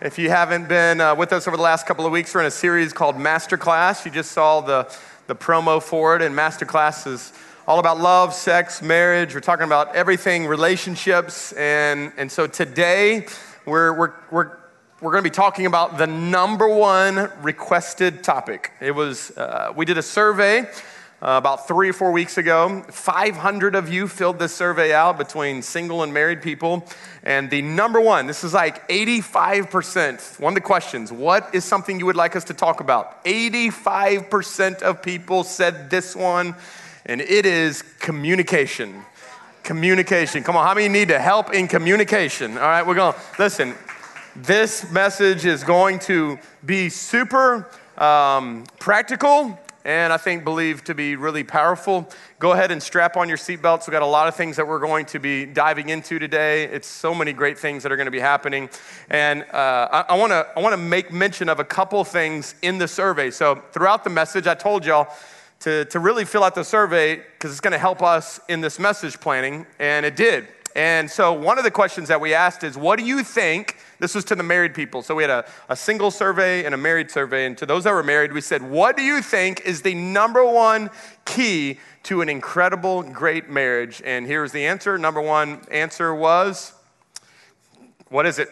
If you haven't been uh, with us over the last couple of weeks, we're in a series called Masterclass. You just saw the, the promo for it, and Masterclass is all about love, sex, marriage. We're talking about everything, relationships. And, and so today, we're, we're, we're, we're going to be talking about the number one requested topic. It was, uh, we did a survey uh, about three or four weeks ago. 500 of you filled this survey out between single and married people. And the number one, this is like 85%. One of the questions, what is something you would like us to talk about? 85% of people said this one, and it is communication. Communication. Come on, how many need to help in communication? All right, we're going listen. This message is going to be super um, practical and I think believe to be really powerful. Go ahead and strap on your seatbelts. We've got a lot of things that we're going to be diving into today. It's so many great things that are going to be happening. And uh, I, want to I wanna make mention of a couple things in the survey. So throughout the message, I told y'all to, to really fill out the survey because it's going to help us in this message planning, and it did. And so, one of the questions that we asked is, What do you think? This was to the married people. So, we had a, a single survey and a married survey. And to those that were married, we said, What do you think is the number one key to an incredible, great marriage? And here's the answer. Number one answer was, What is it?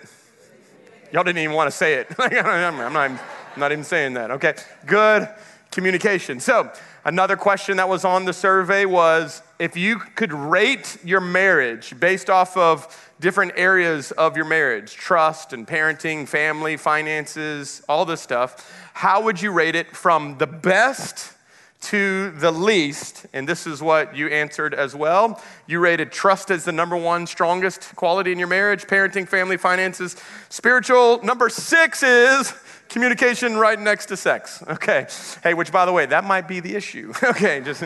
Y'all didn't even want to say it. I'm, not, I'm not even saying that. Okay. Good communication. So, another question that was on the survey was if you could rate your marriage based off of different areas of your marriage trust and parenting, family, finances, all this stuff how would you rate it from the best to the least? And this is what you answered as well. You rated trust as the number one strongest quality in your marriage, parenting, family, finances. Spiritual, number six is communication right next to sex. Okay. Hey, which by the way, that might be the issue. okay, just.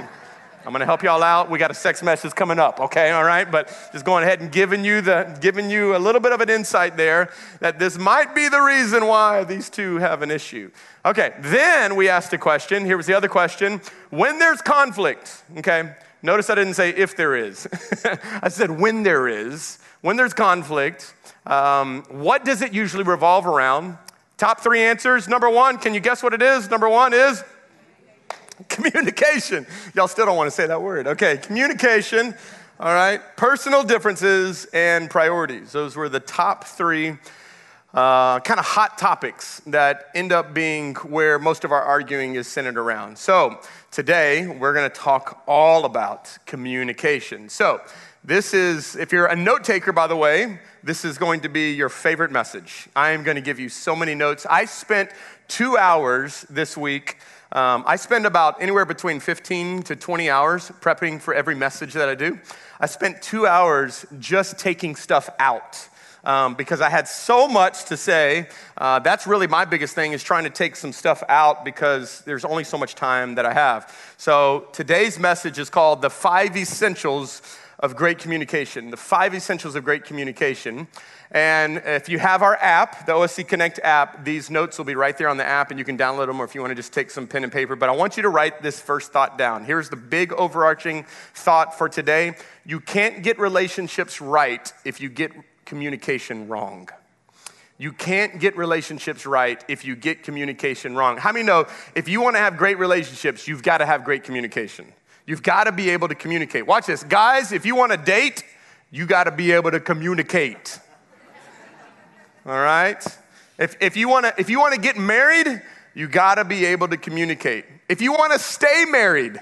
I'm going to help y'all out. We got a sex message coming up, okay? All right? But just going ahead and giving you the giving you a little bit of an insight there that this might be the reason why these two have an issue. Okay. Then we asked a question. Here was the other question. When there's conflict, okay? Notice I didn't say if there is. I said when there is. When there's conflict, um, what does it usually revolve around? Top three answers. Number one, can you guess what it is? Number one is Communication. Y'all still don't want to say that word. Okay, communication. All right, personal differences and priorities. Those were the top three uh, kind of hot topics that end up being where most of our arguing is centered around. So, today we're going to talk all about communication. So, this is, if you're a note taker, by the way, this is going to be your favorite message. I am going to give you so many notes. I spent two hours this week um, I spend about anywhere between 15 to 20 hours prepping for every message that I do. I spent two hours just taking stuff out. Um, because I had so much to say. Uh, that's really my biggest thing is trying to take some stuff out because there's only so much time that I have. So today's message is called The Five Essentials of Great Communication. The Five Essentials of Great Communication. And if you have our app, the OSC Connect app, these notes will be right there on the app and you can download them or if you want to just take some pen and paper. But I want you to write this first thought down. Here's the big overarching thought for today you can't get relationships right if you get communication wrong. You can't get relationships right if you get communication wrong. How many know if you want to have great relationships, you've got to have great communication? You've got to be able to communicate. Watch this. Guys, if you want to date, you got to be able to communicate. All right? If, if you want to if you want to get married, you got to be able to communicate. If you want to stay married,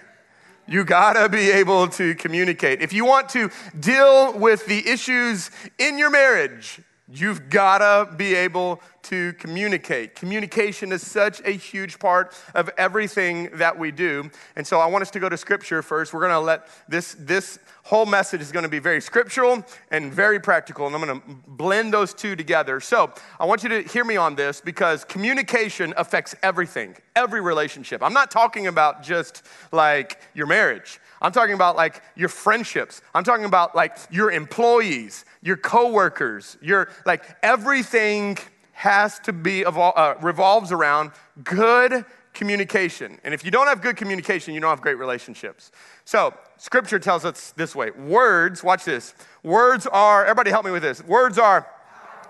you got to be able to communicate. If you want to deal with the issues in your marriage, you've got to be able to communicate. Communication is such a huge part of everything that we do. And so I want us to go to scripture first. We're going to let this this whole message is going to be very scriptural and very practical, and I'm going to blend those two together. So I want you to hear me on this because communication affects everything, every relationship. I'm not talking about just like your marriage. I'm talking about like your friendships. I'm talking about like your employees, your coworkers, your like everything has to be uh, revolves around good communication. And if you don't have good communication, you don't have great relationships. So, scripture tells us this way words, watch this. Words are, everybody help me with this. Words are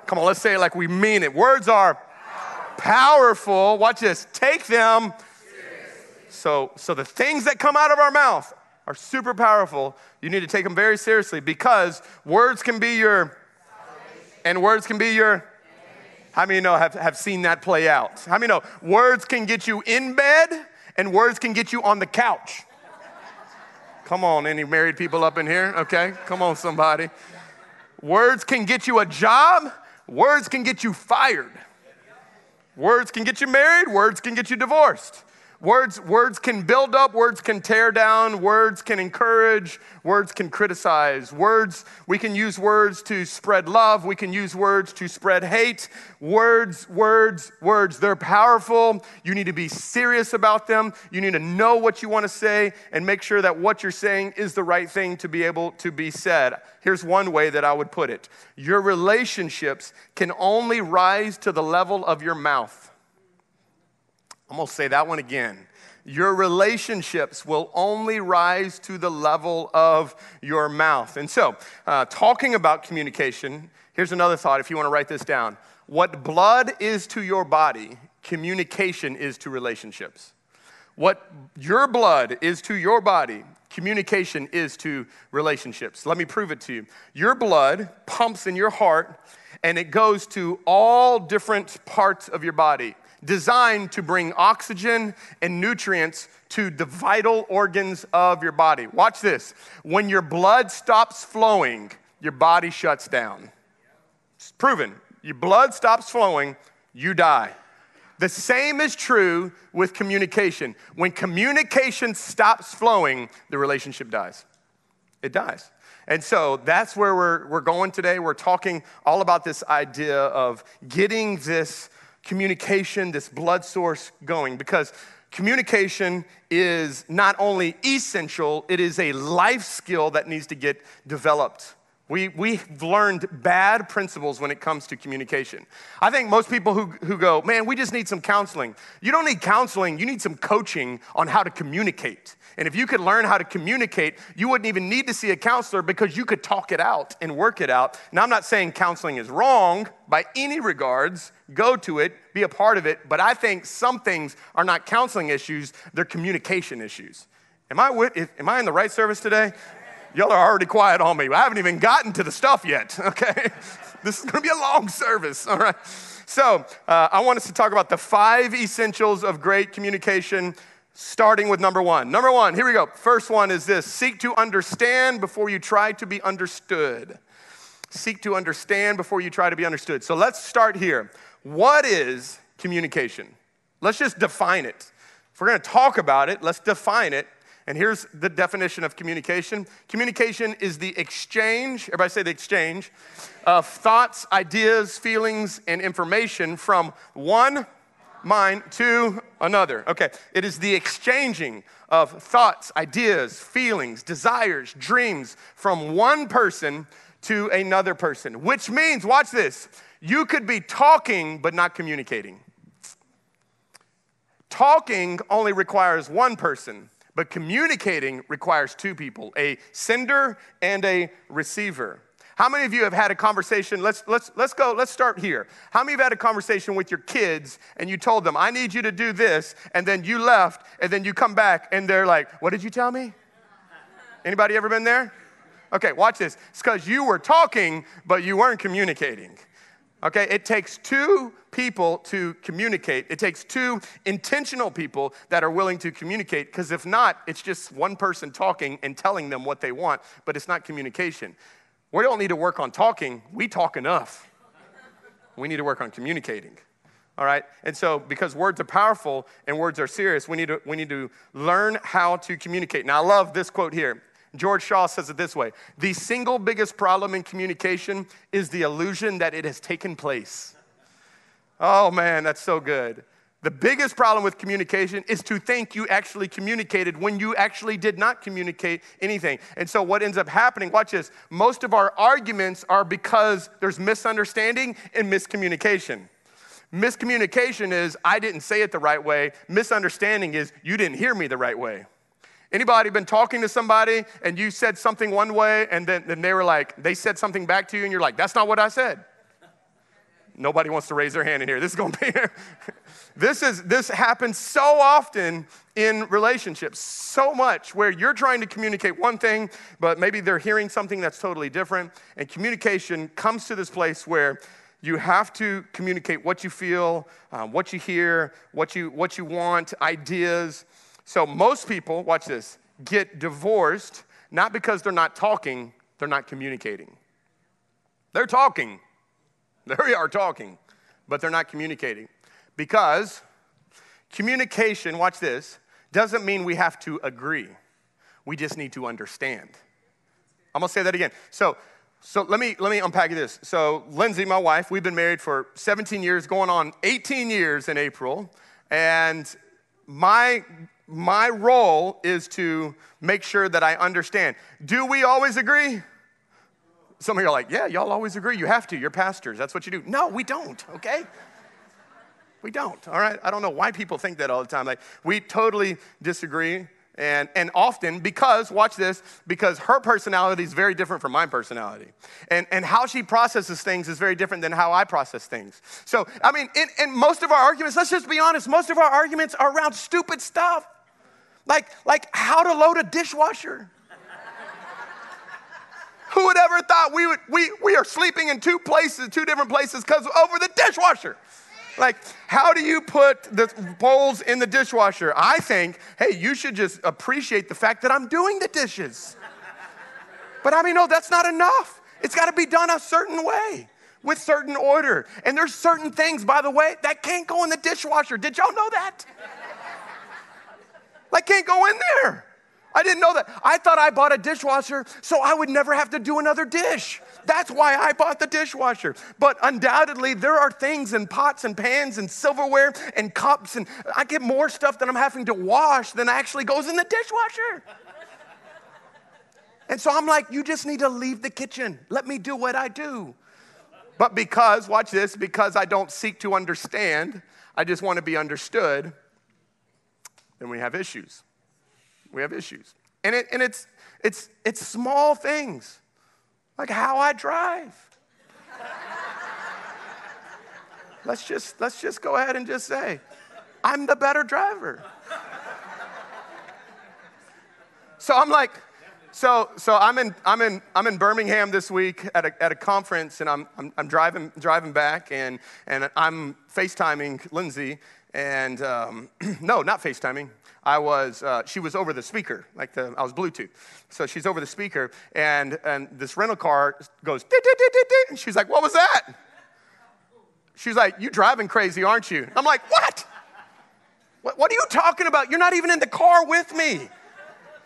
Come on, let's say it like we mean it. Words are powerful. Watch this. Take them. So, so the things that come out of our mouth are super powerful. You need to take them very seriously because words can be your, and words can be your. How many know have, have seen that play out? How many know words can get you in bed and words can get you on the couch? Come on, any married people up in here? Okay, come on, somebody. Words can get you a job, words can get you fired. Words can get you married, words can get you divorced. Words, words can build up, words can tear down, words can encourage, words can criticize. Words, we can use words to spread love, we can use words to spread hate. Words, words, words, they're powerful. You need to be serious about them. You need to know what you want to say and make sure that what you're saying is the right thing to be able to be said. Here's one way that I would put it your relationships can only rise to the level of your mouth. I'm gonna say that one again. Your relationships will only rise to the level of your mouth. And so, uh, talking about communication, here's another thought if you wanna write this down. What blood is to your body, communication is to relationships. What your blood is to your body, communication is to relationships. Let me prove it to you. Your blood pumps in your heart and it goes to all different parts of your body designed to bring oxygen and nutrients to the vital organs of your body. Watch this. When your blood stops flowing, your body shuts down. It's proven. Your blood stops flowing, you die. The same is true with communication. When communication stops flowing, the relationship dies. It dies. And so that's where we're, we're going today. We're talking all about this idea of getting this communication, this blood source going because communication is not only essential, it is a life skill that needs to get developed. We, we've learned bad principles when it comes to communication. I think most people who, who go, man, we just need some counseling. You don't need counseling, you need some coaching on how to communicate. And if you could learn how to communicate, you wouldn't even need to see a counselor because you could talk it out and work it out. Now, I'm not saying counseling is wrong by any regards. Go to it, be a part of it. But I think some things are not counseling issues, they're communication issues. Am I, with, am I in the right service today? Y'all are already quiet on me. I haven't even gotten to the stuff yet, okay? this is gonna be a long service, all right? So, uh, I want us to talk about the five essentials of great communication starting with number one. Number one, here we go. First one is this seek to understand before you try to be understood. Seek to understand before you try to be understood. So let's start here. What is communication? Let's just define it. If we're gonna talk about it, let's define it. And here's the definition of communication communication is the exchange, everybody say the exchange, of thoughts, ideas, feelings, and information from one mind to another. Okay, it is the exchanging of thoughts, ideas, feelings, desires, dreams from one person to another person, which means, watch this, you could be talking but not communicating. Talking only requires one person, but communicating requires two people a sender and a receiver. How many of you have had a conversation? Let's, let's, let's go, let's start here. How many of you have had a conversation with your kids and you told them, I need you to do this, and then you left, and then you come back and they're like, What did you tell me? Anybody ever been there? Okay, watch this. It's because you were talking, but you weren't communicating. Okay, it takes two people to communicate. It takes two intentional people that are willing to communicate, because if not, it's just one person talking and telling them what they want, but it's not communication. We don't need to work on talking, we talk enough. We need to work on communicating. All right? And so, because words are powerful and words are serious, we need to, we need to learn how to communicate. Now, I love this quote here. George Shaw says it this way The single biggest problem in communication is the illusion that it has taken place. Oh man, that's so good. The biggest problem with communication is to think you actually communicated when you actually did not communicate anything. And so, what ends up happening, watch this, most of our arguments are because there's misunderstanding and miscommunication. Miscommunication is I didn't say it the right way, misunderstanding is you didn't hear me the right way. Anybody been talking to somebody and you said something one way and then, they were like, they said something back to you and you're like, that's not what I said. Nobody wants to raise their hand in here. This is going to be here. this is this happens so often in relationships. So much where you're trying to communicate one thing, but maybe they're hearing something that's totally different. And communication comes to this place where you have to communicate what you feel, uh, what you hear, what you what you want, ideas. So most people, watch this, get divorced not because they're not talking, they're not communicating. They're talking, they are talking, but they're not communicating. Because communication, watch this, doesn't mean we have to agree. We just need to understand. I'm gonna say that again. So, so let me let me unpack this. So Lindsay, my wife, we've been married for 17 years, going on 18 years in April, and my my role is to make sure that I understand. Do we always agree? Some of you are like, yeah, y'all always agree. You have to. You're pastors. That's what you do. No, we don't, okay? We don't, all right? I don't know why people think that all the time. Like, we totally disagree. And, and often, because, watch this, because her personality is very different from my personality. And, and how she processes things is very different than how I process things. So, I mean, in, in most of our arguments, let's just be honest, most of our arguments are around stupid stuff. Like, like how to load a dishwasher. Who would ever thought we would we we are sleeping in two places, two different places because over the dishwasher? Like, how do you put the bowls in the dishwasher? I think, hey, you should just appreciate the fact that I'm doing the dishes. But I mean, no, that's not enough. It's got to be done a certain way with certain order. And there's certain things, by the way, that can't go in the dishwasher. Did y'all know that? Like, can't go in there. I didn't know that. I thought I bought a dishwasher so I would never have to do another dish. That's why I bought the dishwasher. But undoubtedly, there are things in pots and pans and silverware and cups, and I get more stuff that I'm having to wash than actually goes in the dishwasher. And so I'm like, you just need to leave the kitchen. Let me do what I do. But because, watch this, because I don't seek to understand, I just want to be understood, then we have issues. We have issues. And, it, and it's, it's, it's small things, like how I drive. let's, just, let's just go ahead and just say, I'm the better driver. so I'm like, so, so I'm, in, I'm, in, I'm in Birmingham this week at a, at a conference, and I'm, I'm, I'm driving, driving back, and, and I'm FaceTiming Lindsay, and um, no, not FaceTiming. I was, uh, she was over the speaker, like the, I was Bluetooth. So she's over the speaker, and, and this rental car goes, and she's like, What was that? She's like, You driving crazy, aren't you? I'm like, What? What, what are you talking about? You're not even in the car with me.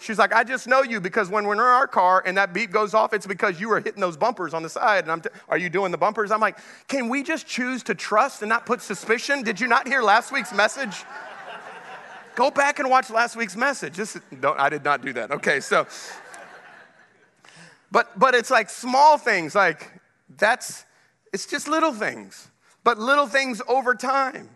She's like, I just know you because when we're in our car and that beep goes off, it's because you were hitting those bumpers on the side. And I'm, t- are you doing the bumpers? I'm like, can we just choose to trust and not put suspicion? Did you not hear last week's message? Go back and watch last week's message. I did not do that. Okay, so, but but it's like small things. Like that's it's just little things, but little things over time.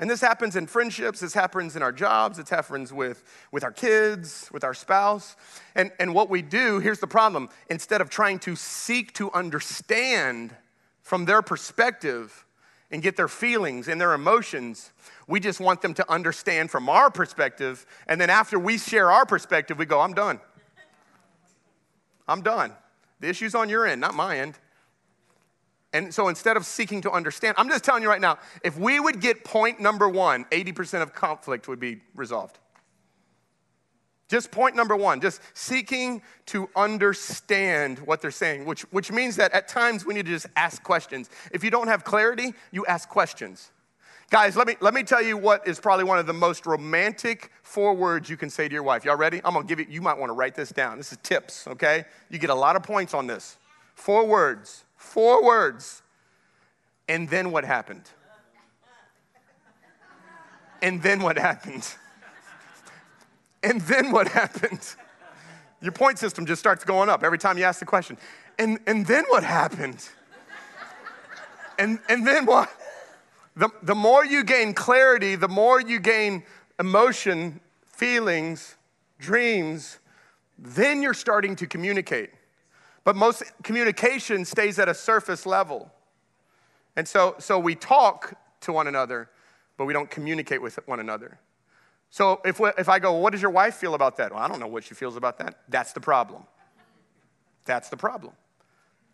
And this happens in friendships, this happens in our jobs, it happens with, with our kids, with our spouse. And, and what we do, here's the problem instead of trying to seek to understand from their perspective and get their feelings and their emotions, we just want them to understand from our perspective. And then after we share our perspective, we go, I'm done. I'm done. The issue's on your end, not my end. And so instead of seeking to understand, I'm just telling you right now, if we would get point number one, 80% of conflict would be resolved. Just point number one, just seeking to understand what they're saying, which, which means that at times we need to just ask questions. If you don't have clarity, you ask questions. Guys, let me, let me tell you what is probably one of the most romantic four words you can say to your wife. Y'all ready? I'm gonna give you, you might wanna write this down. This is tips, okay? You get a lot of points on this. Four words, four words. And then what happened? And then what happened? And then what happened? Your point system just starts going up every time you ask the question. And, and then what happened? And, and then what? The, the more you gain clarity, the more you gain emotion, feelings, dreams, then you're starting to communicate. But most communication stays at a surface level. And so, so we talk to one another, but we don't communicate with one another. So if, we, if I go, what does your wife feel about that? Well, I don't know what she feels about that. That's the problem. That's the problem.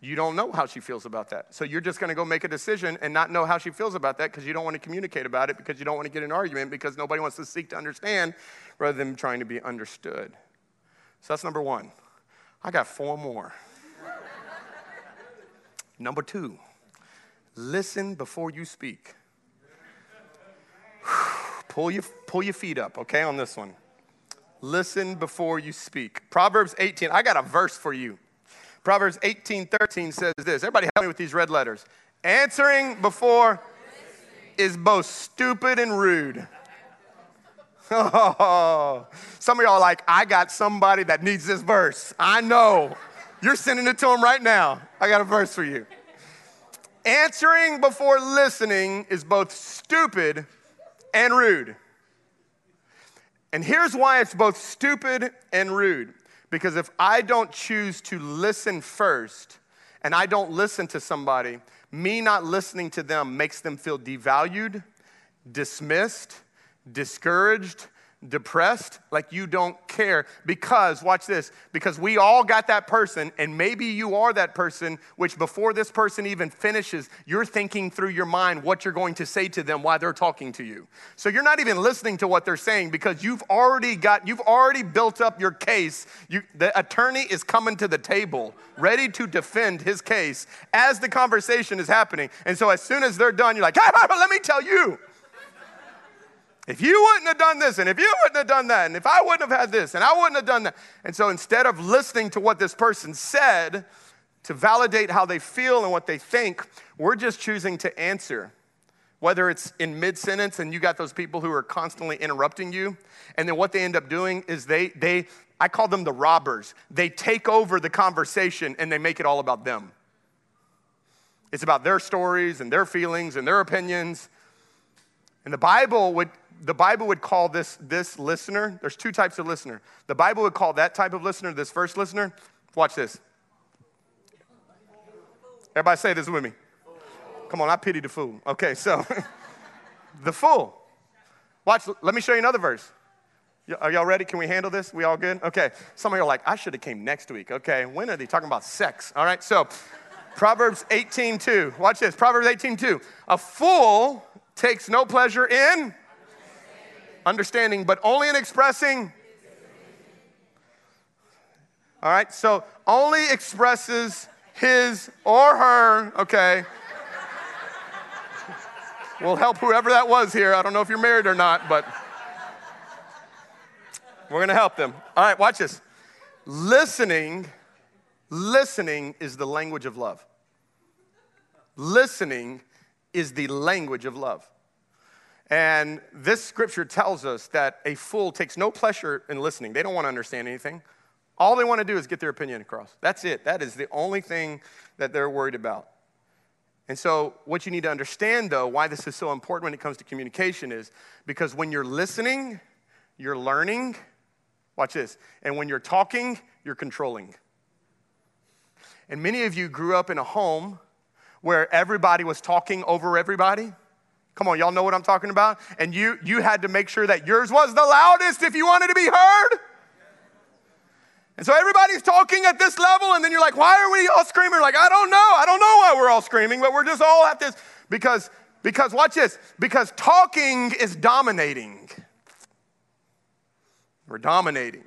You don't know how she feels about that. So you're just going to go make a decision and not know how she feels about that because you don't want to communicate about it because you don't want to get an argument because nobody wants to seek to understand rather than trying to be understood. So that's number one. I got four more. Number two, listen before you speak. pull, your, pull your feet up, okay, on this one. Listen before you speak. Proverbs 18, I got a verse for you. Proverbs 18 13 says this. Everybody help me with these red letters. Answering before is both stupid and rude. Oh, some of y'all like, I got somebody that needs this verse. I know. You're sending it to them right now. I got a verse for you. Answering before listening is both stupid and rude. And here's why it's both stupid and rude. Because if I don't choose to listen first and I don't listen to somebody, me not listening to them makes them feel devalued, dismissed, discouraged, depressed, like you don't care. Because, watch this, because we all got that person, and maybe you are that person, which before this person even finishes, you're thinking through your mind what you're going to say to them while they're talking to you. So you're not even listening to what they're saying because you've already got, you've already built up your case. You, the attorney is coming to the table, ready to defend his case as the conversation is happening. And so as soon as they're done, you're like, hey, let me tell you. If you wouldn't have done this, and if you wouldn't have done that, and if I wouldn't have had this, and I wouldn't have done that. And so instead of listening to what this person said to validate how they feel and what they think, we're just choosing to answer. Whether it's in mid sentence and you got those people who are constantly interrupting you, and then what they end up doing is they, they, I call them the robbers. They take over the conversation and they make it all about them. It's about their stories and their feelings and their opinions. And the Bible would the Bible would call this, this listener, there's two types of listener. The Bible would call that type of listener, this first listener, watch this. Everybody say this with me. Come on, I pity the fool. Okay, so the fool. Watch, let me show you another verse. Are y'all ready? Can we handle this? We all good? Okay. Some of you are like, I should have came next week. Okay. When are they talking about sex? All right. So Proverbs 18:2. Watch this. Proverbs 18:2. A fool takes no pleasure in understanding, but only in expressing. All right, so only expresses his or her, okay. We'll help whoever that was here. I don't know if you're married or not, but we're gonna help them. All right, watch this. Listening, listening is the language of love. Listening is the language of love. And this scripture tells us that a fool takes no pleasure in listening. They don't want to understand anything. All they want to do is get their opinion across. That's it. That is the only thing that they're worried about. And so, what you need to understand, though, why this is so important when it comes to communication is because when you're listening, you're learning. Watch this. And when you're talking, you're controlling. And many of you grew up in a home where everybody was talking over everybody. Come on, y'all know what I'm talking about? And you, you had to make sure that yours was the loudest if you wanted to be heard. And so everybody's talking at this level, and then you're like, why are we all screaming? Like, I don't know. I don't know why we're all screaming, but we're just all at this. Because, because watch this, because talking is dominating. We're dominating.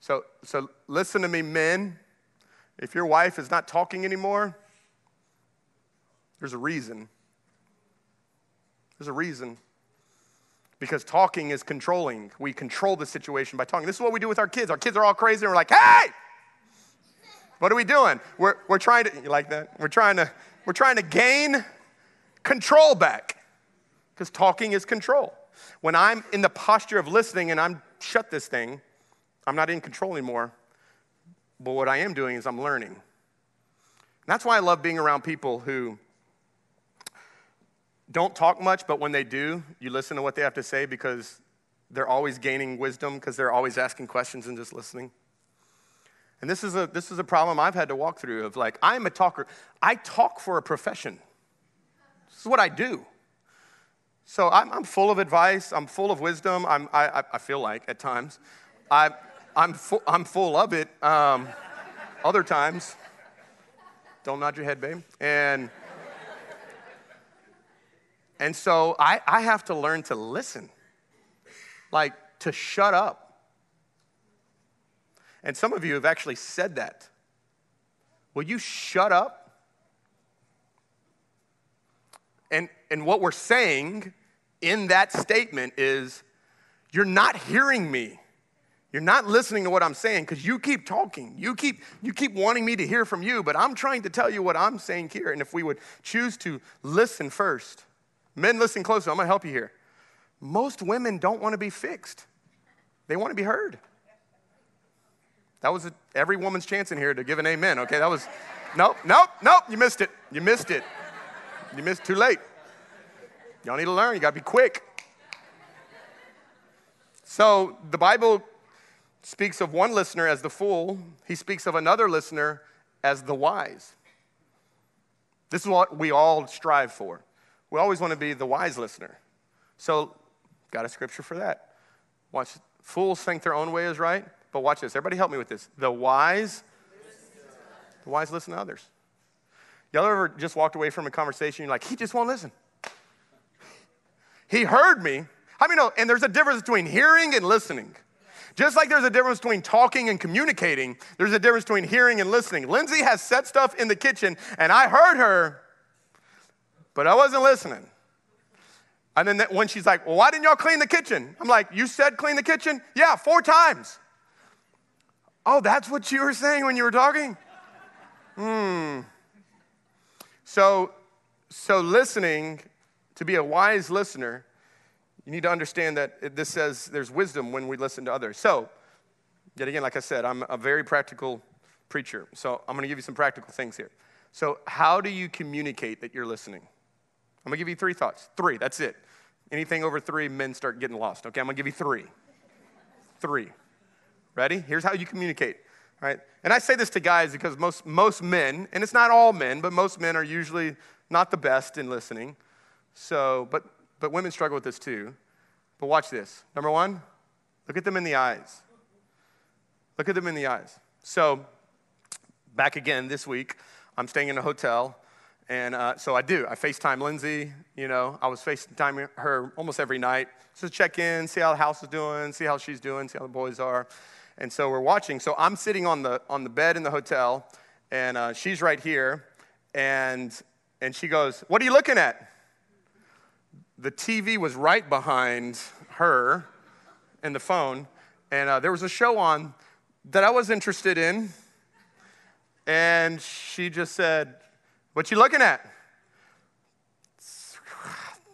So, so listen to me, men. If your wife is not talking anymore, there's a reason. There's a reason. Because talking is controlling. We control the situation by talking. This is what we do with our kids. Our kids are all crazy and we're like, hey! What are we doing? We're, we're trying to, you like that? We're trying to, we're trying to gain control back. Because talking is control. When I'm in the posture of listening and I'm shut this thing, I'm not in control anymore. But what I am doing is I'm learning. And that's why I love being around people who don't talk much, but when they do, you listen to what they have to say because they're always gaining wisdom because they're always asking questions and just listening. And this is a this is a problem I've had to walk through of like I'm a talker. I talk for a profession. This is what I do. So I'm, I'm full of advice. I'm full of wisdom. I'm, I, I feel like at times. I, I'm, fu- I'm full of it. Um, other times, don't nod your head, babe. And, and so I, I have to learn to listen, like to shut up. And some of you have actually said that. Will you shut up? And, and what we're saying in that statement is, you're not hearing me. You're not listening to what I'm saying because you keep talking. You keep, you keep wanting me to hear from you, but I'm trying to tell you what I'm saying here. And if we would choose to listen first, men, listen closely. I'm going to help you here. Most women don't want to be fixed, they want to be heard. That was a, every woman's chance in here to give an amen, okay? That was, nope, nope, nope, you missed it. You missed it. You missed too late. Y'all need to learn. You got to be quick. So the Bible speaks of one listener as the fool, he speaks of another listener as the wise. This is what we all strive for. We always want to be the wise listener. So, got a scripture for that. Watch, fools think their own way is right, but watch this. Everybody help me with this. The wise, the wise listen to others. Y'all ever just walked away from a conversation, you're like, he just won't listen. He heard me. How many know? And there's a difference between hearing and listening. Just like there's a difference between talking and communicating, there's a difference between hearing and listening. Lindsay has set stuff in the kitchen, and I heard her, but I wasn't listening. And then when she's like, Well, why didn't y'all clean the kitchen? I'm like, You said clean the kitchen? Yeah, four times. Oh, that's what you were saying when you were talking? Hmm. So, so listening to be a wise listener, you need to understand that this says there's wisdom when we listen to others. So, yet again, like I said, I'm a very practical preacher. So, I'm going to give you some practical things here. So, how do you communicate that you're listening? I'm to give you three thoughts. Three, that's it. Anything over three, men start getting lost. Okay, I'm to give you three. Three. Ready? Here's how you communicate. Right? And I say this to guys because most, most men, and it's not all men, but most men are usually not the best in listening. So, but, but women struggle with this too. But watch this. Number one, look at them in the eyes. Look at them in the eyes. So, back again this week, I'm staying in a hotel. And uh, so I do. I FaceTime Lindsay. You know, I was FaceTiming her almost every night. Just check in, see how the house is doing, see how she's doing, see how the boys are. And so we're watching. So I'm sitting on the, on the bed in the hotel, and uh, she's right here. And, and she goes, What are you looking at? the TV was right behind her and the phone, and uh, there was a show on that I was interested in, and she just said, "What you looking at?"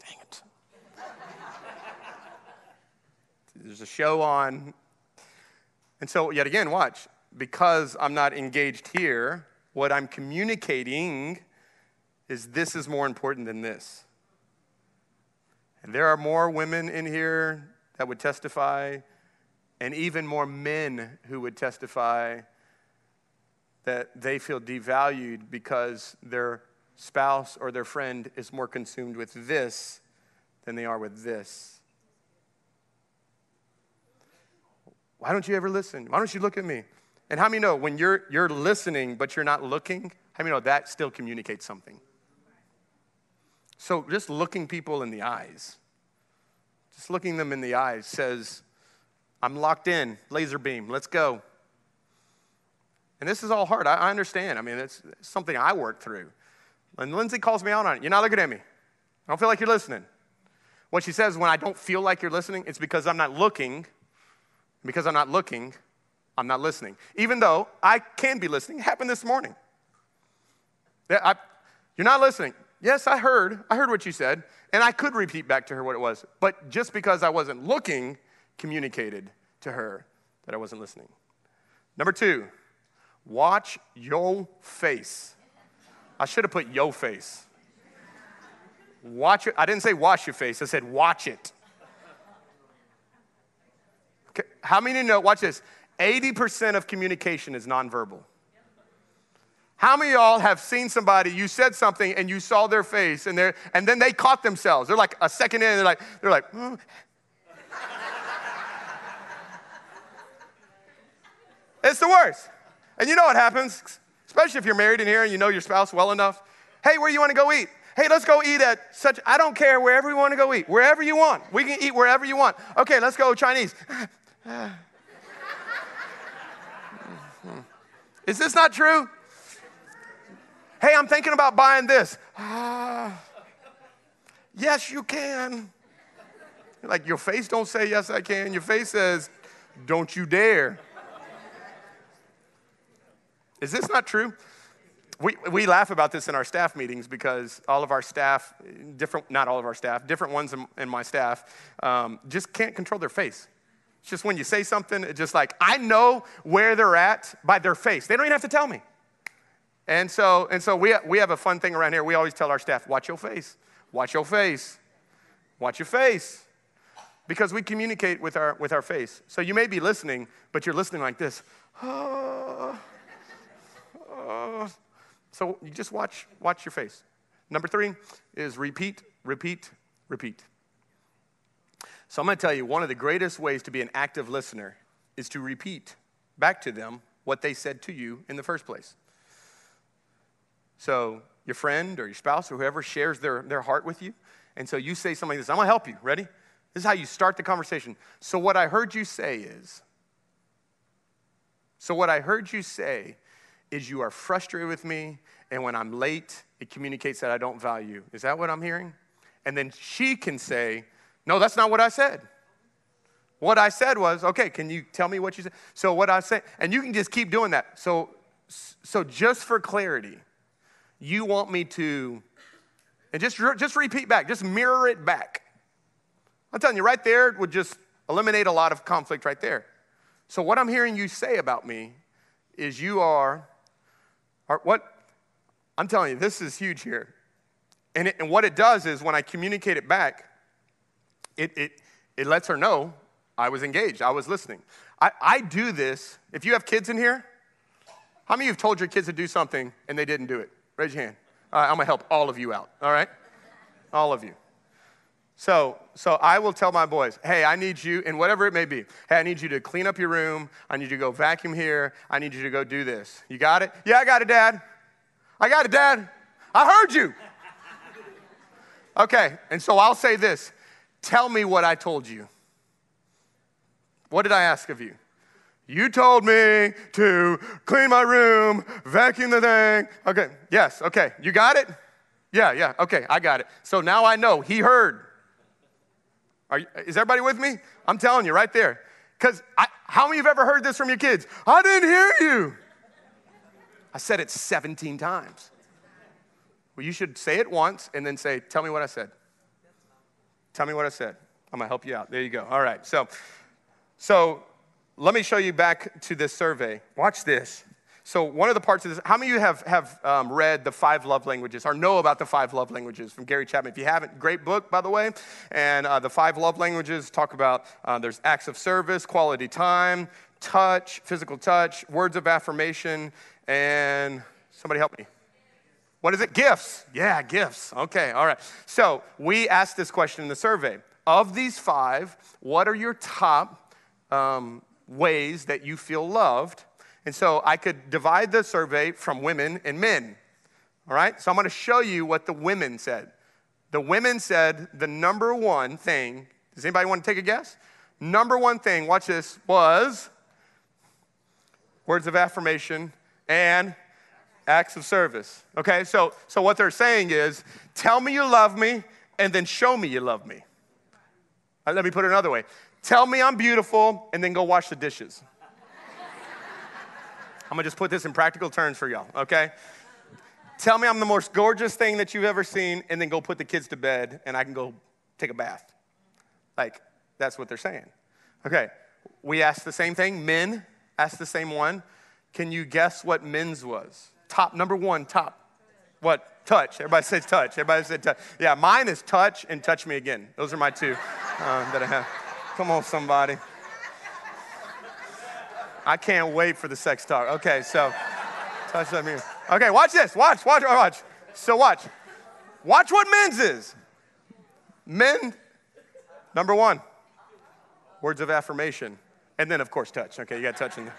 Dang it! There's a show on, and so yet again, watch. Because I'm not engaged here, what I'm communicating is this is more important than this. And there are more women in here that would testify, and even more men who would testify that they feel devalued because their spouse or their friend is more consumed with this than they are with this. Why don't you ever listen? Why don't you look at me? And how many know when you're, you're listening but you're not looking, how many know that still communicates something? So just looking people in the eyes, just looking them in the eyes says, I'm locked in, laser beam, let's go. And this is all hard. I, understand. I mean, it's, it's something I work through. And Lindsay calls me out on it. You're not looking at me. I don't feel like you're listening. What she says when I don't feel like you're listening, it's because I'm not looking. Because I'm not looking, I'm not listening. Even though I can be listening. It happened this morning. I, you're not listening. Yes, I heard. I heard what you said. And I could repeat back to her what it was. But just because I wasn't looking, communicated to her that I wasn't listening. Number two, watch your face. I should have put yo face. Watch it. I didn't say wash your face, I said watch it. Okay. How many know? Watch this. 80% of communication is nonverbal. How many of y'all have seen somebody, you said something and you saw their face and, and then they caught themselves? They're like a second in, they're like, they're like, hmm. it's the worst. And you know what happens, especially if you're married in here and you know your spouse well enough. Hey, where you want to go eat? Hey, let's go eat at such, I don't care, wherever you want to go eat, wherever you want. We can eat wherever you want. Okay, let's go Chinese. Is this not true? Hey, I'm thinking about buying this. Yes, you can. Like your face don't say yes, I can. Your face says, don't you dare. Is this not true? We, we laugh about this in our staff meetings because all of our staff, different, not all of our staff, different ones in, in my staff, um, just can't control their face. It's just when you say something, it's just like, I know where they're at by their face. They don't even have to tell me. And so, and so we, we have a fun thing around here. We always tell our staff, watch your face, watch your face, watch your face. Because we communicate with our, with our face. So you may be listening, but you're listening like this. Oh. So you just watch, watch your face. Number three is repeat, repeat, repeat. So I'm going to tell you one of the greatest ways to be an active listener is to repeat back to them what they said to you in the first place. So your friend or your spouse or whoever shares their, their heart with you. And so you say something like this I'm gonna help you. Ready? This is how you start the conversation. So, what I heard you say is, so what I heard you say is you are frustrated with me, and when I'm late, it communicates that I don't value. Is that what I'm hearing? And then she can say, No, that's not what I said. What I said was, okay, can you tell me what you said? So what I said, and you can just keep doing that. So, so just for clarity, you want me to, and just, just repeat back, just mirror it back. I'm telling you, right there would just eliminate a lot of conflict right there. So, what I'm hearing you say about me is you are, what, I'm telling you, this is huge here. And, it, and what it does is when I communicate it back, it, it, it lets her know I was engaged, I was listening. I, I do this. If you have kids in here, how many of you have told your kids to do something and they didn't do it? Raise your hand. All right, I'm gonna help all of you out, all right? All of you. So, so I will tell my boys, hey, I need you, and whatever it may be, hey, I need you to clean up your room. I need you to go vacuum here. I need you to go do this. You got it? Yeah, I got it, Dad. I got it, Dad. I heard you. Okay, and so I'll say this Tell me what I told you. What did I ask of you? You told me to clean my room, vacuum the thing. Okay, yes, okay. You got it? Yeah, yeah, okay, I got it. So now I know he heard. Are you, is everybody with me? I'm telling you right there. Because how many of you have ever heard this from your kids? I didn't hear you. I said it 17 times. Well, you should say it once and then say, Tell me what I said. Tell me what I said. I'm gonna help you out. There you go. All right. So, so let me show you back to this survey. Watch this. So, one of the parts of this, how many of you have, have um, read The Five Love Languages or know about The Five Love Languages from Gary Chapman? If you haven't, great book, by the way. And uh, The Five Love Languages talk about uh, there's acts of service, quality time, touch, physical touch, words of affirmation, and somebody help me. What is it? Gifts. Yeah, gifts. Okay, all right. So, we asked this question in the survey. Of these five, what are your top um, ways that you feel loved. And so I could divide the survey from women and men. All right? So I'm going to show you what the women said. The women said the number one thing, does anybody want to take a guess? Number one thing, watch this, was words of affirmation and acts of service. Okay? So so what they're saying is, tell me you love me and then show me you love me. Right, let me put it another way. Tell me I'm beautiful, and then go wash the dishes. I'm gonna just put this in practical terms for y'all, okay? Tell me I'm the most gorgeous thing that you've ever seen, and then go put the kids to bed, and I can go take a bath. Like, that's what they're saying. Okay, we asked the same thing. Men asked the same one. Can you guess what men's was? Top, number one, top. What? Touch. Everybody says touch. Everybody said touch. Yeah, mine is touch and touch me again. Those are my two uh, that I have. Come on, somebody. I can't wait for the sex talk. Okay, so touch them here. Okay, watch this. Watch, watch, oh, watch. So watch. Watch what men's is. Men, number one, words of affirmation. And then, of course, touch. Okay, you got touching.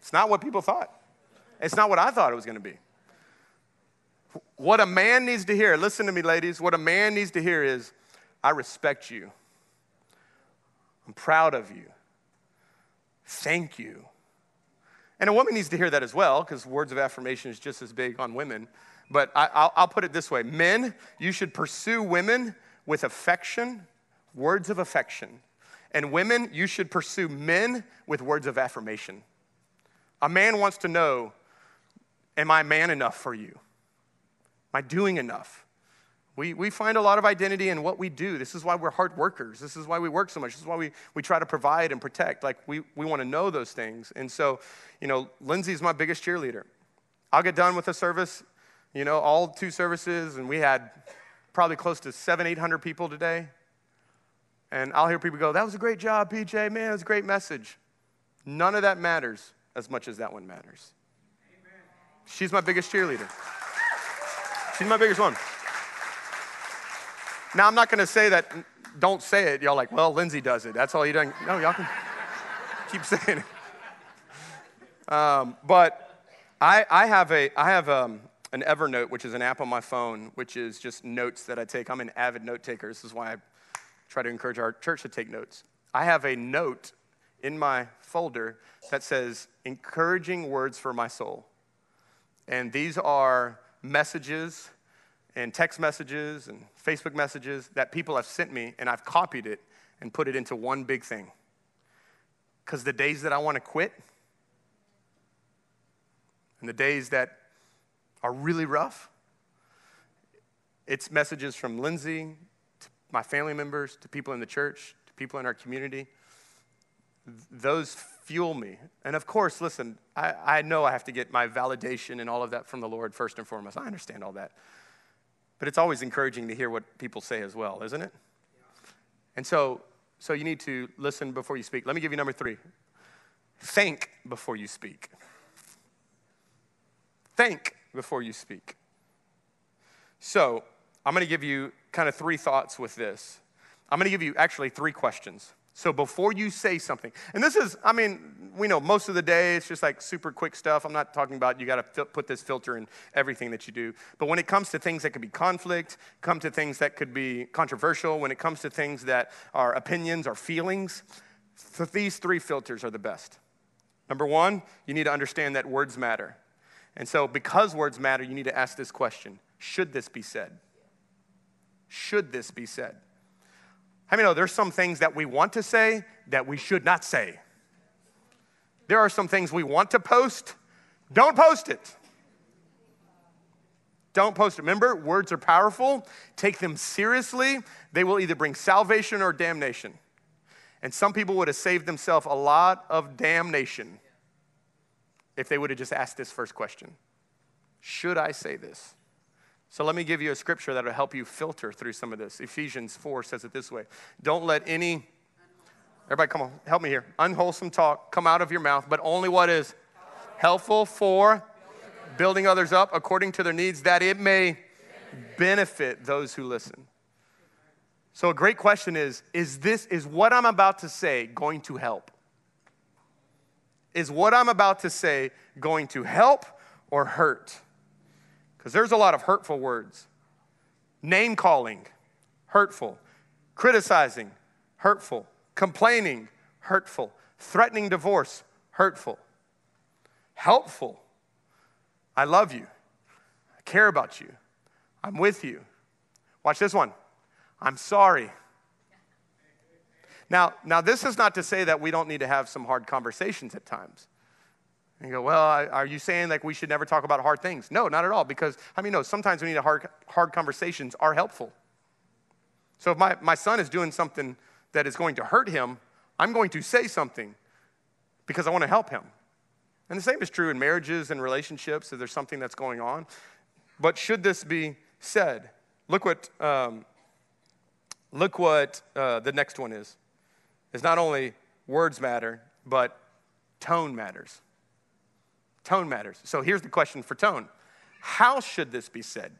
It's not what people thought. It's not what I thought it was going to be. What a man needs to hear, listen to me, ladies, what a man needs to hear is, I respect you. I'm proud of you. Thank you. And a woman needs to hear that as well, because words of affirmation is just as big on women. But I, will put it this way men, you should pursue women with affection, words of affection. And women, you should pursue men with words of affirmation. A man wants to know Am I man enough for you? Am I doing enough? We, we find a lot of identity in what we do. This is why we're hard workers. This is why we work so much. This is why we, we try to provide and protect. Like, we, we want to know those things. And so, you know, Lindsay's my biggest cheerleader. I'll get done with a service, you know, all two services, and we had probably close to seven, 800 people today. And I'll hear people go, That was a great job, PJ. Man, it was a great message. None of that matters as much as that one matters. Amen. She's my biggest cheerleader. She's my biggest one. Now, I'm not going to say that, don't say it. Y'all like, well, Lindsay does it. That's all you done. No, y'all can keep saying it. Um, but I, I have, a, I have um, an Evernote, which is an app on my phone, which is just notes that I take. I'm an avid note taker. This is why I try to encourage our church to take notes. I have a note in my folder that says, encouraging words for my soul. And these are messages and text messages and Facebook messages that people have sent me, and I've copied it and put it into one big thing. Because the days that I want to quit and the days that are really rough, it's messages from Lindsay to my family members, to people in the church, to people in our community. Those fuel me. And of course, listen, I, I know I have to get my validation and all of that from the Lord first and foremost. I understand all that. But it's always encouraging to hear what people say as well, isn't it? And so, so you need to listen before you speak. Let me give you number three think before you speak. Think before you speak. So, I'm going to give you kind of three thoughts with this. I'm going to give you actually three questions. So before you say something, and this is, I mean, we know most of the day it's just like super quick stuff. I'm not talking about you got to put this filter in everything that you do. But when it comes to things that could be conflict, come to things that could be controversial, when it comes to things that are opinions or feelings, th- these three filters are the best. Number one, you need to understand that words matter. And so, because words matter, you need to ask this question Should this be said? Should this be said? How many know there's some things that we want to say that we should not say? There are some things we want to post, don't post it. Don't post it. Remember, words are powerful. Take them seriously. They will either bring salvation or damnation. And some people would have saved themselves a lot of damnation if they would have just asked this first question Should I say this? So let me give you a scripture that will help you filter through some of this. Ephesians 4 says it this way Don't let any, everybody come on, help me here. Unwholesome talk come out of your mouth, but only what is helpful for building others up according to their needs, that it may benefit those who listen. So a great question is is this is what I'm about to say going to help? Is what I'm about to say going to help or hurt? Because there's a lot of hurtful words. Name calling, hurtful. Criticizing, hurtful. Complaining, hurtful. Threatening divorce, hurtful. Helpful. I love you. I care about you. I'm with you. Watch this one. I'm sorry. Now, now this is not to say that we don't need to have some hard conversations at times. And you go, well, are you saying like we should never talk about hard things? No, not at all. Because I mean, no, sometimes we need hard, hard conversations are helpful. So if my, my son is doing something that is going to hurt him, I'm going to say something because I want to help him. And the same is true in marriages and relationships if there's something that's going on. But should this be said? Look what, um, look what uh, the next one is. It's not only words matter, but tone matters. Tone matters. So here's the question for tone How should this be said?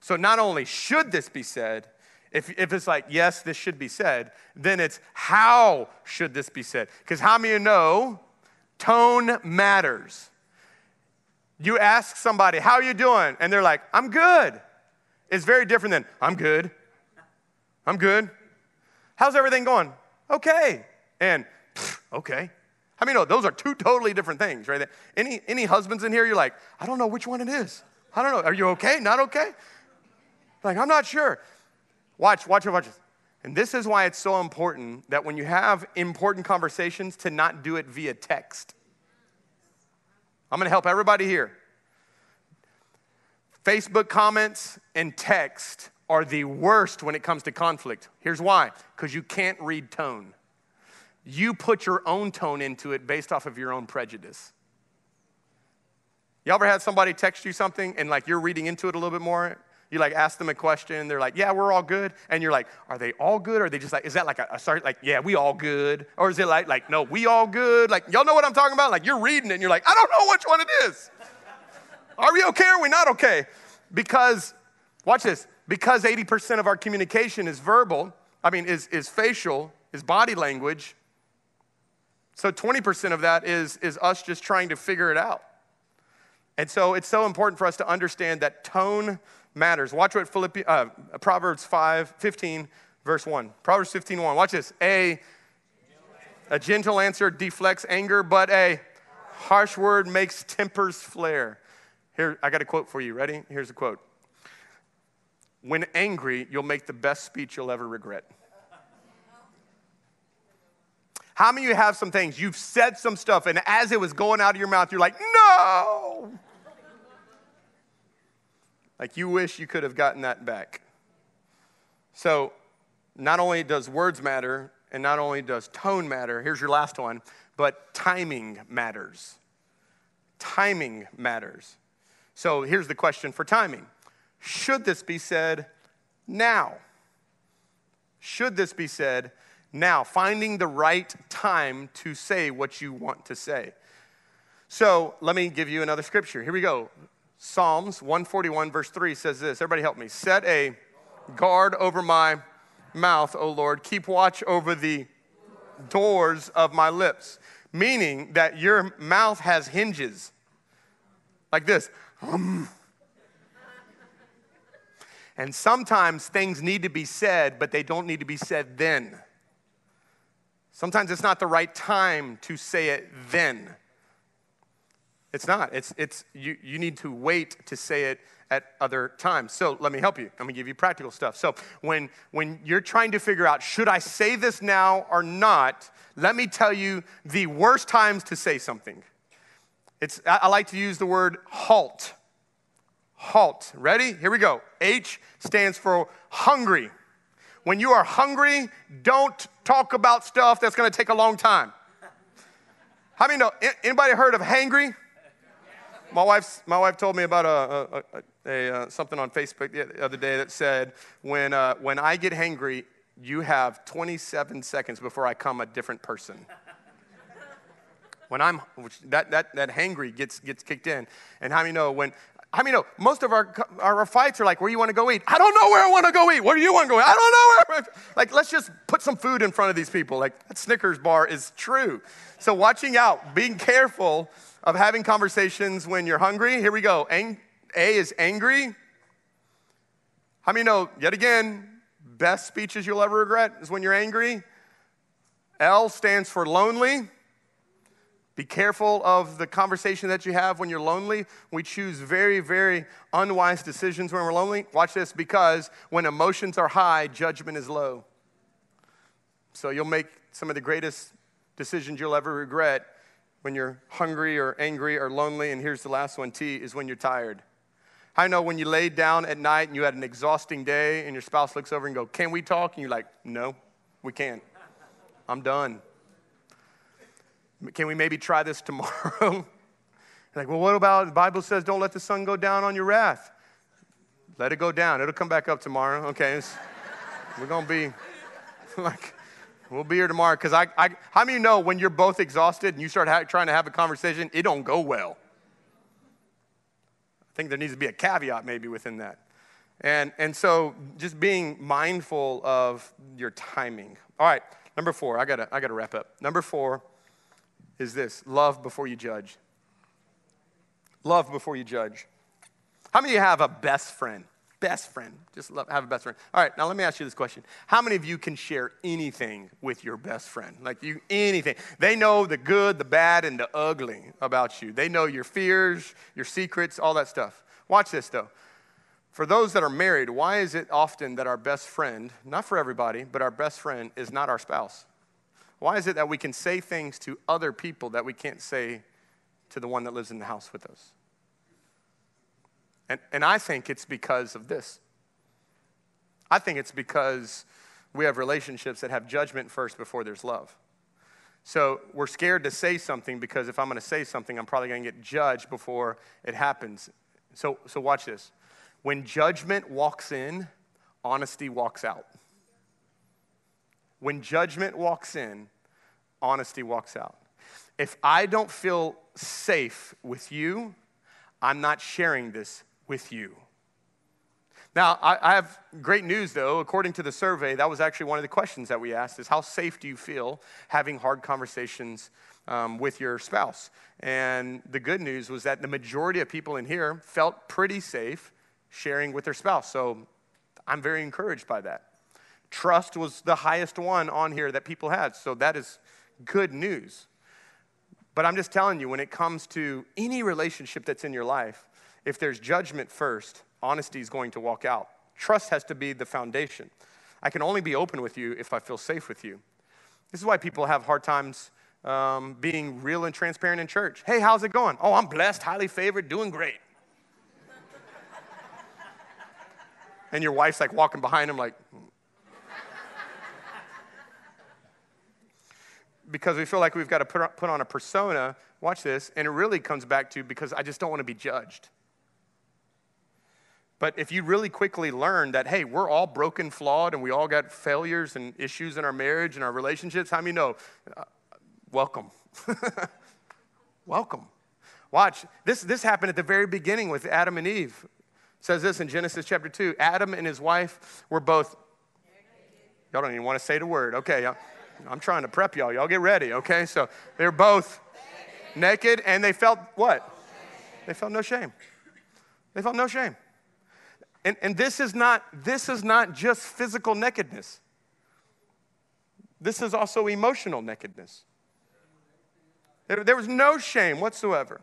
So not only should this be said, if, if it's like, yes, this should be said, then it's how should this be said? Because how many of you know tone matters? You ask somebody, how are you doing? And they're like, I'm good. It's very different than, I'm good. I'm good. How's everything going? Okay. And, okay. I mean, no, those are two totally different things, right? Any, any husbands in here, you're like, I don't know which one it is. I don't know. Are you okay? Not okay? Like, I'm not sure. Watch, watch watch. And this is why it's so important that when you have important conversations, to not do it via text. I'm gonna help everybody here. Facebook comments and text are the worst when it comes to conflict. Here's why because you can't read tone you put your own tone into it based off of your own prejudice. You ever had somebody text you something and like you're reading into it a little bit more? You like ask them a question, they're like, yeah, we're all good. And you're like, are they all good? Or are they just like, is that like a, a start, like, yeah, we all good? Or is it like, like, no, we all good? Like, y'all know what I'm talking about? Like you're reading it and you're like, I don't know which one it is. Are we okay or are we not okay? Because, watch this, because 80% of our communication is verbal, I mean, is, is facial, is body language, so 20% of that is, is us just trying to figure it out. And so it's so important for us to understand that tone matters. Watch what Philippi, uh, Proverbs 5, 15, verse 1. Proverbs 15, 1. Watch this. A, a gentle answer deflects anger, but a harsh word makes tempers flare. Here, I got a quote for you. Ready? Here's a quote. When angry, you'll make the best speech you'll ever regret. How many of you have some things, you've said some stuff, and as it was going out of your mouth, you're like, no! Like you wish you could have gotten that back. So, not only does words matter, and not only does tone matter, here's your last one, but timing matters. Timing matters. So, here's the question for timing Should this be said now? Should this be said now, finding the right time to say what you want to say. So let me give you another scripture. Here we go. Psalms 141, verse 3 says this. Everybody help me. Set a guard over my mouth, O Lord. Keep watch over the doors of my lips. Meaning that your mouth has hinges like this. Um. And sometimes things need to be said, but they don't need to be said then. Sometimes it's not the right time to say it then. It's not. It's, it's, you, you need to wait to say it at other times. So let me help you. I'm gonna give you practical stuff. So when, when you're trying to figure out, should I say this now or not, let me tell you the worst times to say something. It's, I like to use the word halt. Halt. Ready? Here we go. H stands for hungry. When you are hungry, don't talk about stuff that's going to take a long time. How many know? Anybody heard of hangry? My wife, my wife told me about a, a, a, a something on Facebook the other day that said, when, uh, when I get hangry, you have 27 seconds before I come a different person. when I'm, that, that, that hangry gets, gets kicked in. And how many know when I mean, no, most of our, our fights are like, where you want to go eat? I don't know where I want to go eat. Where do you want to go eat? I don't know where. Like, let's just put some food in front of these people. Like, that Snickers bar is true. So, watching out, being careful of having conversations when you're hungry. Here we go. A is angry. How many know, yet again, best speeches you'll ever regret is when you're angry? L stands for lonely. Be careful of the conversation that you have when you're lonely. We choose very, very unwise decisions when we're lonely. Watch this because when emotions are high, judgment is low. So you'll make some of the greatest decisions you'll ever regret when you're hungry or angry or lonely. And here's the last one T is when you're tired. I know when you laid down at night and you had an exhausting day and your spouse looks over and go, "Can we talk?" and you're like, "No, we can't. I'm done." Can we maybe try this tomorrow? like, well, what about the Bible says don't let the sun go down on your wrath? Let it go down. It'll come back up tomorrow. Okay. we're going to be like, We'll be here tomorrow because I, I, how many know when you're both exhausted and you start ha- trying to have a conversation, it don't go well? I think there needs to be a caveat maybe within that. And, and so just being mindful of your timing. All right, number four, I gotta, I gotta wrap up. Number four is this love before you judge. Love before you judge. How many of you have a best friend? Best friend. Just love, have a best friend. All right, now let me ask you this question. How many of you can share anything with your best friend? Like you, anything. They know the good, the bad, and the ugly about you. They know your fears, your secrets, all that stuff. Watch this though. For those that are married, why is it often that our best friend, not for everybody, but our best friend is not our spouse? Why is it that we can say things to other people that we can't say to the one that lives in the house with us? And, and I think it's because of this. I think it's because we have relationships that have judgment first before there's love. So we're scared to say something because if I'm going to say something, I'm probably going to get judged before it happens. So, so watch this. When judgment walks in, honesty walks out. When judgment walks in, honesty walks out. If I don't feel safe with you, I'm not sharing this with you. Now, I, have great news though. According to the survey, that was actually one of the questions that we asked is how safe do you feel having hard conversations um, with your spouse? And the good news was that the majority of people in here felt pretty safe sharing with their spouse. So I'm very encouraged by that. Trust was the highest one on here that people had. So that is good news. But I'm just telling you, when it comes to any relationship that's in your life, if there's judgment first, honesty is going to walk out. Trust has to be the foundation. I can only be open with you if I feel safe with you. This is why people have hard times um, being real and transparent in church. Hey, how's it going? Oh, I'm blessed, highly favored, doing great. and your wife's like walking behind him, like, because we feel like we've got to put, put on a persona, watch this, and it really comes back to because I just don't want to be judged. But if you really quickly learn that, hey, we're all broken, flawed, and we all got failures and issues in our marriage and our relationships, how many know? Uh, welcome. welcome. Watch, this, this happened at the very beginning with Adam and Eve. It says this in Genesis chapter 2 Adam and his wife were both, y'all don't even want to say the word. Okay, I'm trying to prep y'all. Y'all get ready, okay? So they're both naked and they felt what? They felt no shame. They felt no shame. And, and this, is not, this is not just physical nakedness, this is also emotional nakedness. There, there was no shame whatsoever.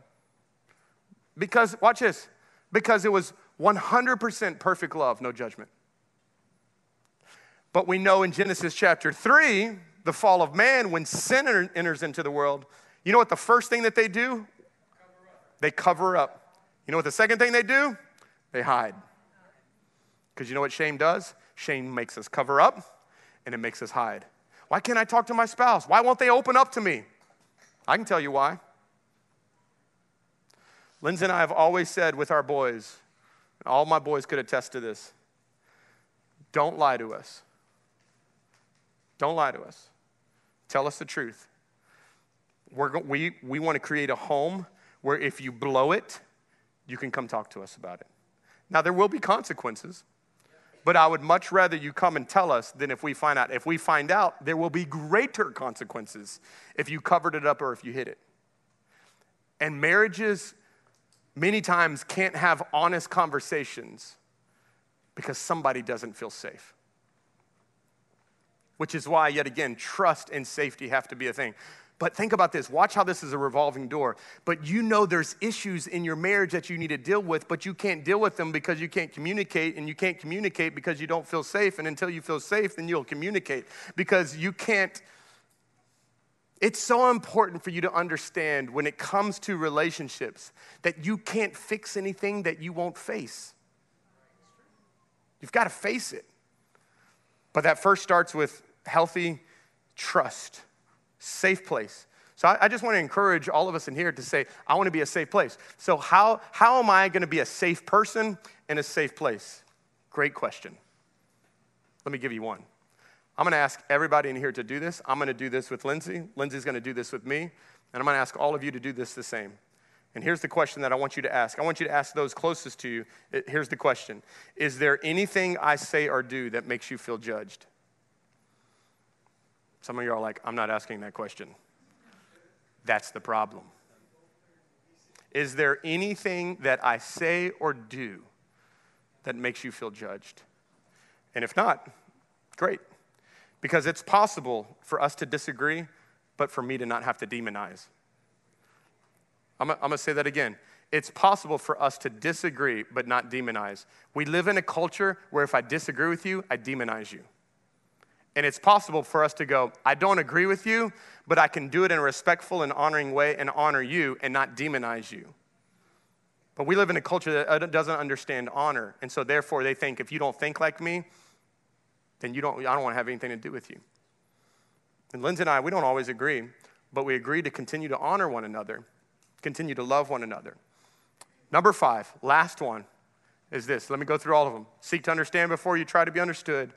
Because, watch this, because it was 100% perfect love, no judgment. But we know in Genesis chapter 3, the fall of man, when sin enters into the world, you know what the first thing that they do? They cover up. You know what the second thing they do? They hide. Because you know what shame does? Shame makes us cover up and it makes us hide. Why can't I talk to my spouse? Why won't they open up to me? I can tell you why. Lindsay and I have always said with our boys, and all my boys could attest to this don't lie to us. Don't lie to us. Tell us the truth. We're, we, we want to create a home where if you blow it, you can come talk to us about it. Now, there will be consequences. But I would much rather you come and tell us than if we find out. If we find out, there will be greater consequences if you covered it up or if you hid it. And marriages, many times, can't have honest conversations because somebody doesn't feel safe. Which is why, yet again, trust and safety have to be a thing. But think about this. Watch how this is a revolving door. But you know there's issues in your marriage that you need to deal with, but you can't deal with them because you can't communicate, and you can't communicate because you don't feel safe. And until you feel safe, then you'll communicate because you can't. It's so important for you to understand when it comes to relationships that you can't fix anything that you won't face. You've got to face it. But that first starts with healthy trust safe place. So I, I just want to encourage all of us in here to say, I want to be a safe place. So, how, how am I going to be a safe person in a safe place? Great question. Let me give you one. I'm gonna ask everybody in here to do this. I'm gonna do this with Lindsay. Lindsay's gonna do this with me. And I'm gonna ask all of you to do this the same. And here's the question that I want you to ask. I want you to ask those closest to you. Here's the question Is there anything I say or do that makes you feel judged? Some of you are like, I'm not asking that question. That's the problem. Is there anything that I say or do that makes you feel judged? And if not, great. Because it's possible for us to disagree, but for me to not have to demonize. I'm, going to say that again. It's possible for us to disagree, but not demonize. We live in a culture where if I disagree with you, I demonize you. And it's possible for us to go, I don't agree with you, but I can do it in a respectful and honoring way and honor you and not demonize you. But we live in a culture that uh, doesn't understand honor. And so therefore they think if you don't think like me, then you don't, I don't want to have anything to do with you. And Lindsay and I, we don't always agree, but we agree to continue to honor one another, continue to love one another. Number five, last one, is this. Let me go through all of them. Seek to understand before you try to be understood.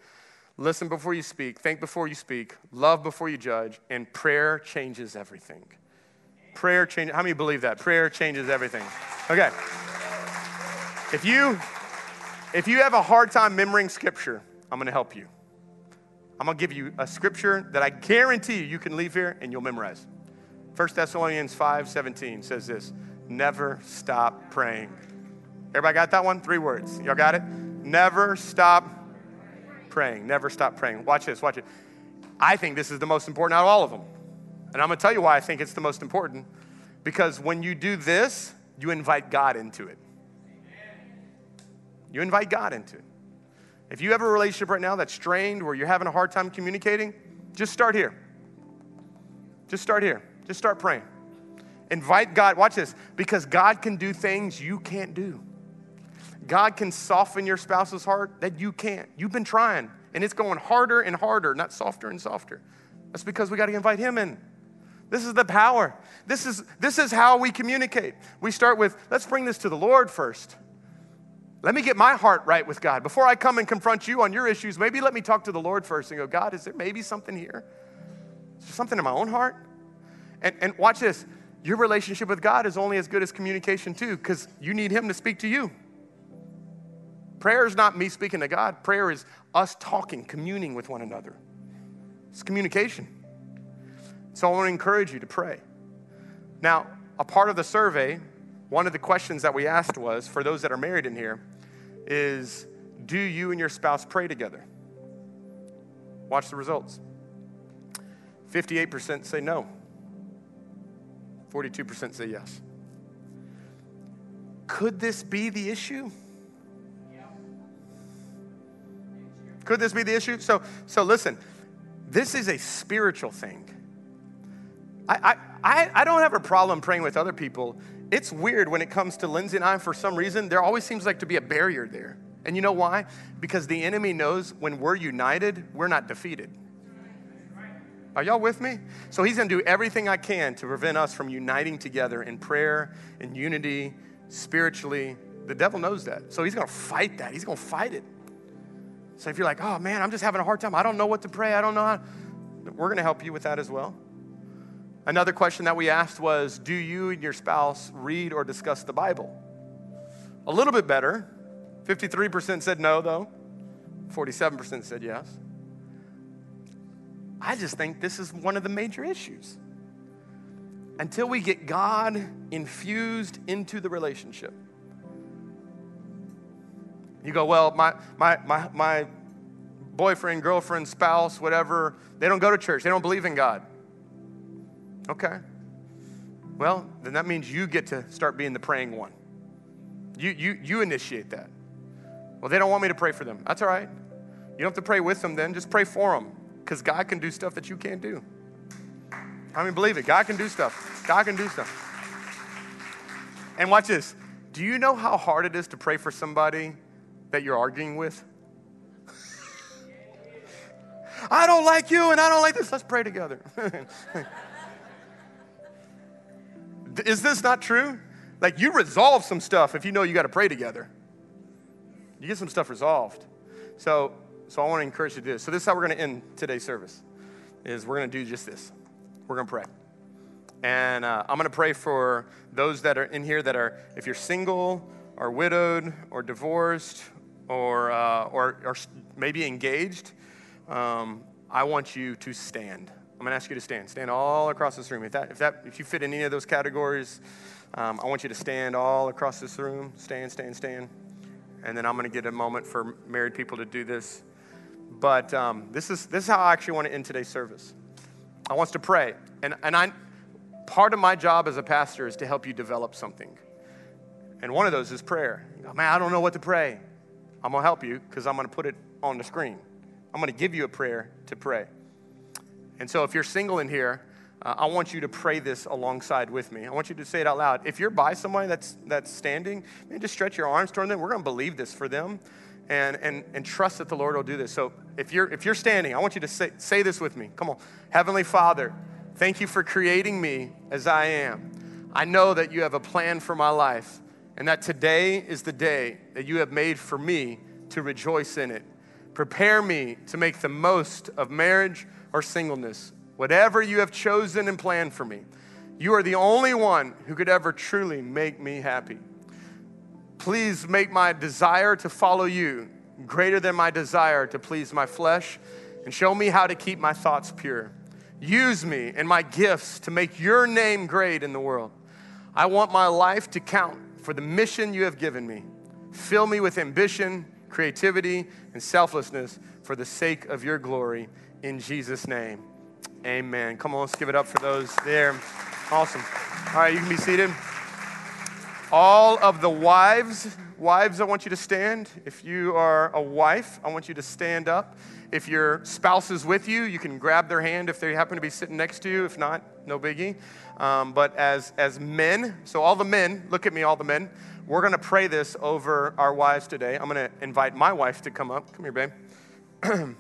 Listen before you speak, think before you speak, love before you judge, and prayer changes everything. Prayer changes, how many believe that? Prayer changes everything. Okay. If you if you have a hard time remembering scripture, I'm gonna help you. I'm gonna give you a scripture that I guarantee you you can leave here and you'll memorize. 1 Thessalonians 5 17 says this never stop praying. Everybody got that one? Three words. Y'all got it? Never stop praying. Never stop praying. Watch this, watch it. I think this is the most important out of all of them. And I'm going to tell you why I think it's the most important. Because when you do this, you invite God into it. You invite God into it. If you have a relationship right now that's strained, where you're having a hard time communicating, just start here. Just start here. Just start praying. Invite God, watch this, because God can do things you can't do. God can soften your spouse's heart that you can't. You've been trying, and it's going harder and harder, not softer and softer. That's because we got to invite Him in. This is the power. This is, this is how we communicate. We start with, let's bring this to the Lord first. Let me get my heart right with God. Before I come and confront you on your issues, maybe let me talk to the Lord first and go, God, is there maybe something here? Is there something in my own heart? And, and watch this your relationship with God is only as good as communication, too, because you need Him to speak to you. Prayer is not me speaking to God, prayer is us talking, communing with one another. It's communication. So I want to encourage you to pray. Now, a part of the survey, one of the questions that we asked was for those that are married in here, is do you and your spouse pray together? Watch the results. 58% say no, 42% say yes. Could this be the issue? Could this be the issue? So, so listen, this is a spiritual thing. I, I, I don't have a problem praying with other people. It's weird when it comes to Lindsay and I, for some reason, there always seems like to be a barrier there. And you know why? Because the enemy knows when we're united, we're not defeated. Are y'all with me? So he's gonna do everything I can to prevent us from uniting together in prayer, in unity, spiritually. The devil knows that. So he's gonna fight that. He's gonna fight it. So if you're like, oh man, I'm just having a hard time, I don't know what to pray, I don't know how, we're going to help you with that as well. Another question that we asked was, do you and your spouse read or discuss the Bible? A little bit better. 53% said no, though. 47% said yes. I just think this is one of the major issues. Until we get God infused into the relationship, you go, well, my, my, my, my boyfriend, girlfriend, spouse, whatever, they don't go to church. They don't believe in God. Okay. Well, then that means you get to start being the praying one. You, you, you initiate that. Well, they don't want me to pray for them. That's all right. You don't have to pray with them then, just pray for them because God can do stuff that you can't do. I mean, believe it. God can do stuff. God can do stuff. And watch this. Do you know how hard it is to pray for somebody that you're arguing with? I don't like you and I don't like this. Let's pray together. Is this not true? Like you resolve some stuff if you know you got to pray together. You get some stuff resolved. So, So I want to encourage you to do this. So this is how we're going to end today's service. Is we're going to do just this. We're going to pray. And uh, I'm going to pray for those that are in here that are, if you're single or widowed or divorced or, uh, or, or maybe engaged, um, I want you to stand. I'm going to ask you to stand. Stand all across this room. If, that, if, that, if you fit in any of those categories, um, I want you to stand all across this room. Stand, stand, stand. And then I'm going to get a moment for married people to do this. But um, this, is, this is how I actually want to end today's service. I want us to pray. And, and I, part of my job as a pastor is to help you develop something. And one of those is prayer. Man, I don't know what to pray. I'm going to help you because I'm going to put it on the screen. I'm going to give you a prayer to pray. And so if you're single in here, uh, I want you to pray this alongside with me. I want you to say it out loud. If you're by somebody that's, that's standing, man, just stretch your arms toward them. We're going to believe this for them and, and, and trust that the Lord will do this. So if you're, if you're standing, I want you to say, say this with me. Come on. Heavenly Father, thank you for creating me as I am. I know that you have a plan for my life and that today is the day that you have made for me to rejoice in it. Prepare me to make the most of marriage or singleness, whatever you have chosen and planned for me. You are the only one who could ever truly make me happy. Please make my desire to follow you greater than my desire to please my flesh, and show me how to keep my thoughts pure. Use me and my gifts to make your name great in the world. I want my life to count for the mission you have given me. Fill me with ambition, creativity, and selflessness for the sake of your glory. In Jesus' name, amen. Come on, let's give it up for those there. Awesome. All right, you can be seated. All of the wives, wives, I want you to stand. If you are a wife, I want you to stand up. If your spouse is with you, you can grab their hand if they happen to be sitting next to you. If not, no biggie. Um, but as, as men, so all the men, look at me, all the men, we're going to pray this over our wives today. I'm going to invite my wife to come up. Come here, babe. and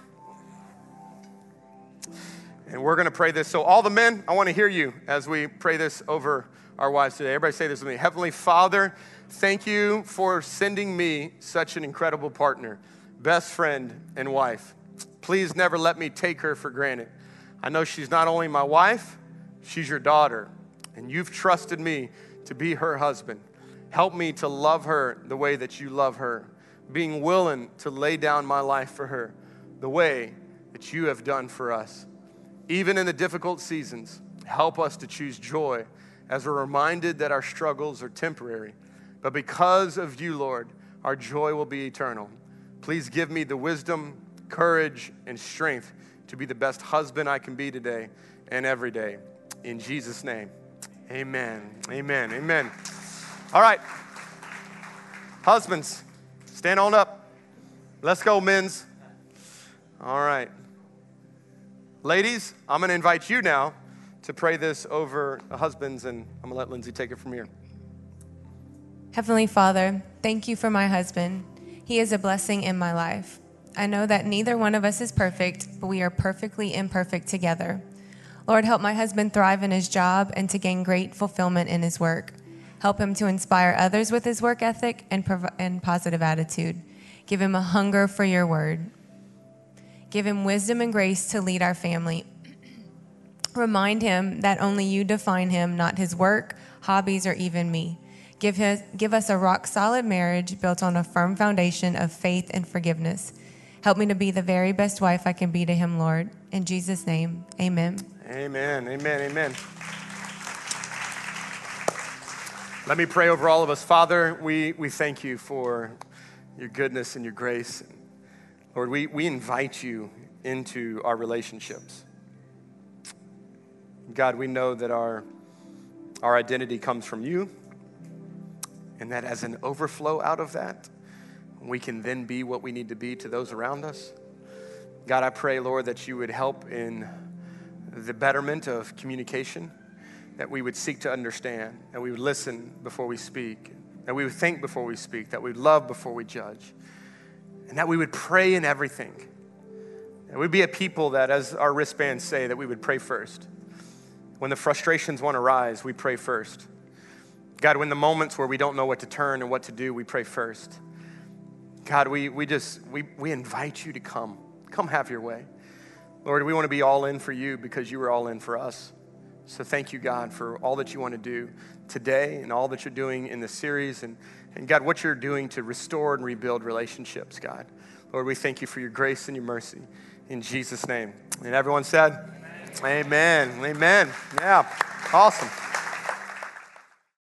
we're going to pray this. So, all the men, I want to hear you as we pray this over our wives today. Everybody say this with me Heavenly Father, thank you for sending me such an incredible partner, best friend, and wife. Please never let me take her for granted. I know she's not only my wife, she's your daughter, and you've trusted me to be her husband. Help me to love her the way that you love her, being willing to lay down my life for her the way that you have done for us. Even in the difficult seasons, help us to choose joy as we're reminded that our struggles are temporary. But because of you, Lord, our joy will be eternal. Please give me the wisdom, courage, and strength to be the best husband I can be today and every day. In Jesus' name, amen. Amen. Amen. All right. Husbands, stand on up. Let's go, men's. All right. Ladies, I'm going to invite you now to pray this over husbands, and I'm going to let Lindsay take it from here. Heavenly Father, thank you for my husband. He is a blessing in my life. I know that neither one of us is perfect, but we are perfectly imperfect together. Lord, help my husband thrive in his job and to gain great fulfillment in his work. Help him to inspire others with his work ethic and, prov- and positive attitude. Give him a hunger for your word. Give him wisdom and grace to lead our family Remind him that only you define him, not his work, hobbies, or even me. Give, his, give us a rock solid marriage built on a firm foundation of faith and forgiveness. Help me to be the very best wife I can be to him, Lord. In Jesus' name, amen. Amen, amen, amen. Let me pray over all of us. Father, we, we thank you for your goodness and your grace. Lord, we, we invite you into our relationships. God, we know that our, our identity comes from you, and that as an overflow out of that, we can then be what we need to be to those around us. God, I pray, Lord, that you would help in the betterment of communication, that we would seek to understand, that we would listen before we speak, that we would think before we speak, that we would love before we judge, and that we would pray in everything. And we'd be a people that, as our wristbands say, that we would pray first. When the frustrations want to rise, we pray first. God, when the moments where we don't know what to turn and what to do, we pray first. God, we, we just, we, we invite you to come. Come have your way. Lord, we want to be all in for you because you were all in for us. So thank you, God, for all that you want to do today and all that you're doing in this series and, and God, what you're doing to restore and rebuild relationships, God. Lord, we thank you for your grace and your mercy. In Jesus' name. And everyone said, Amen. Amen. Amen. Yeah. Awesome.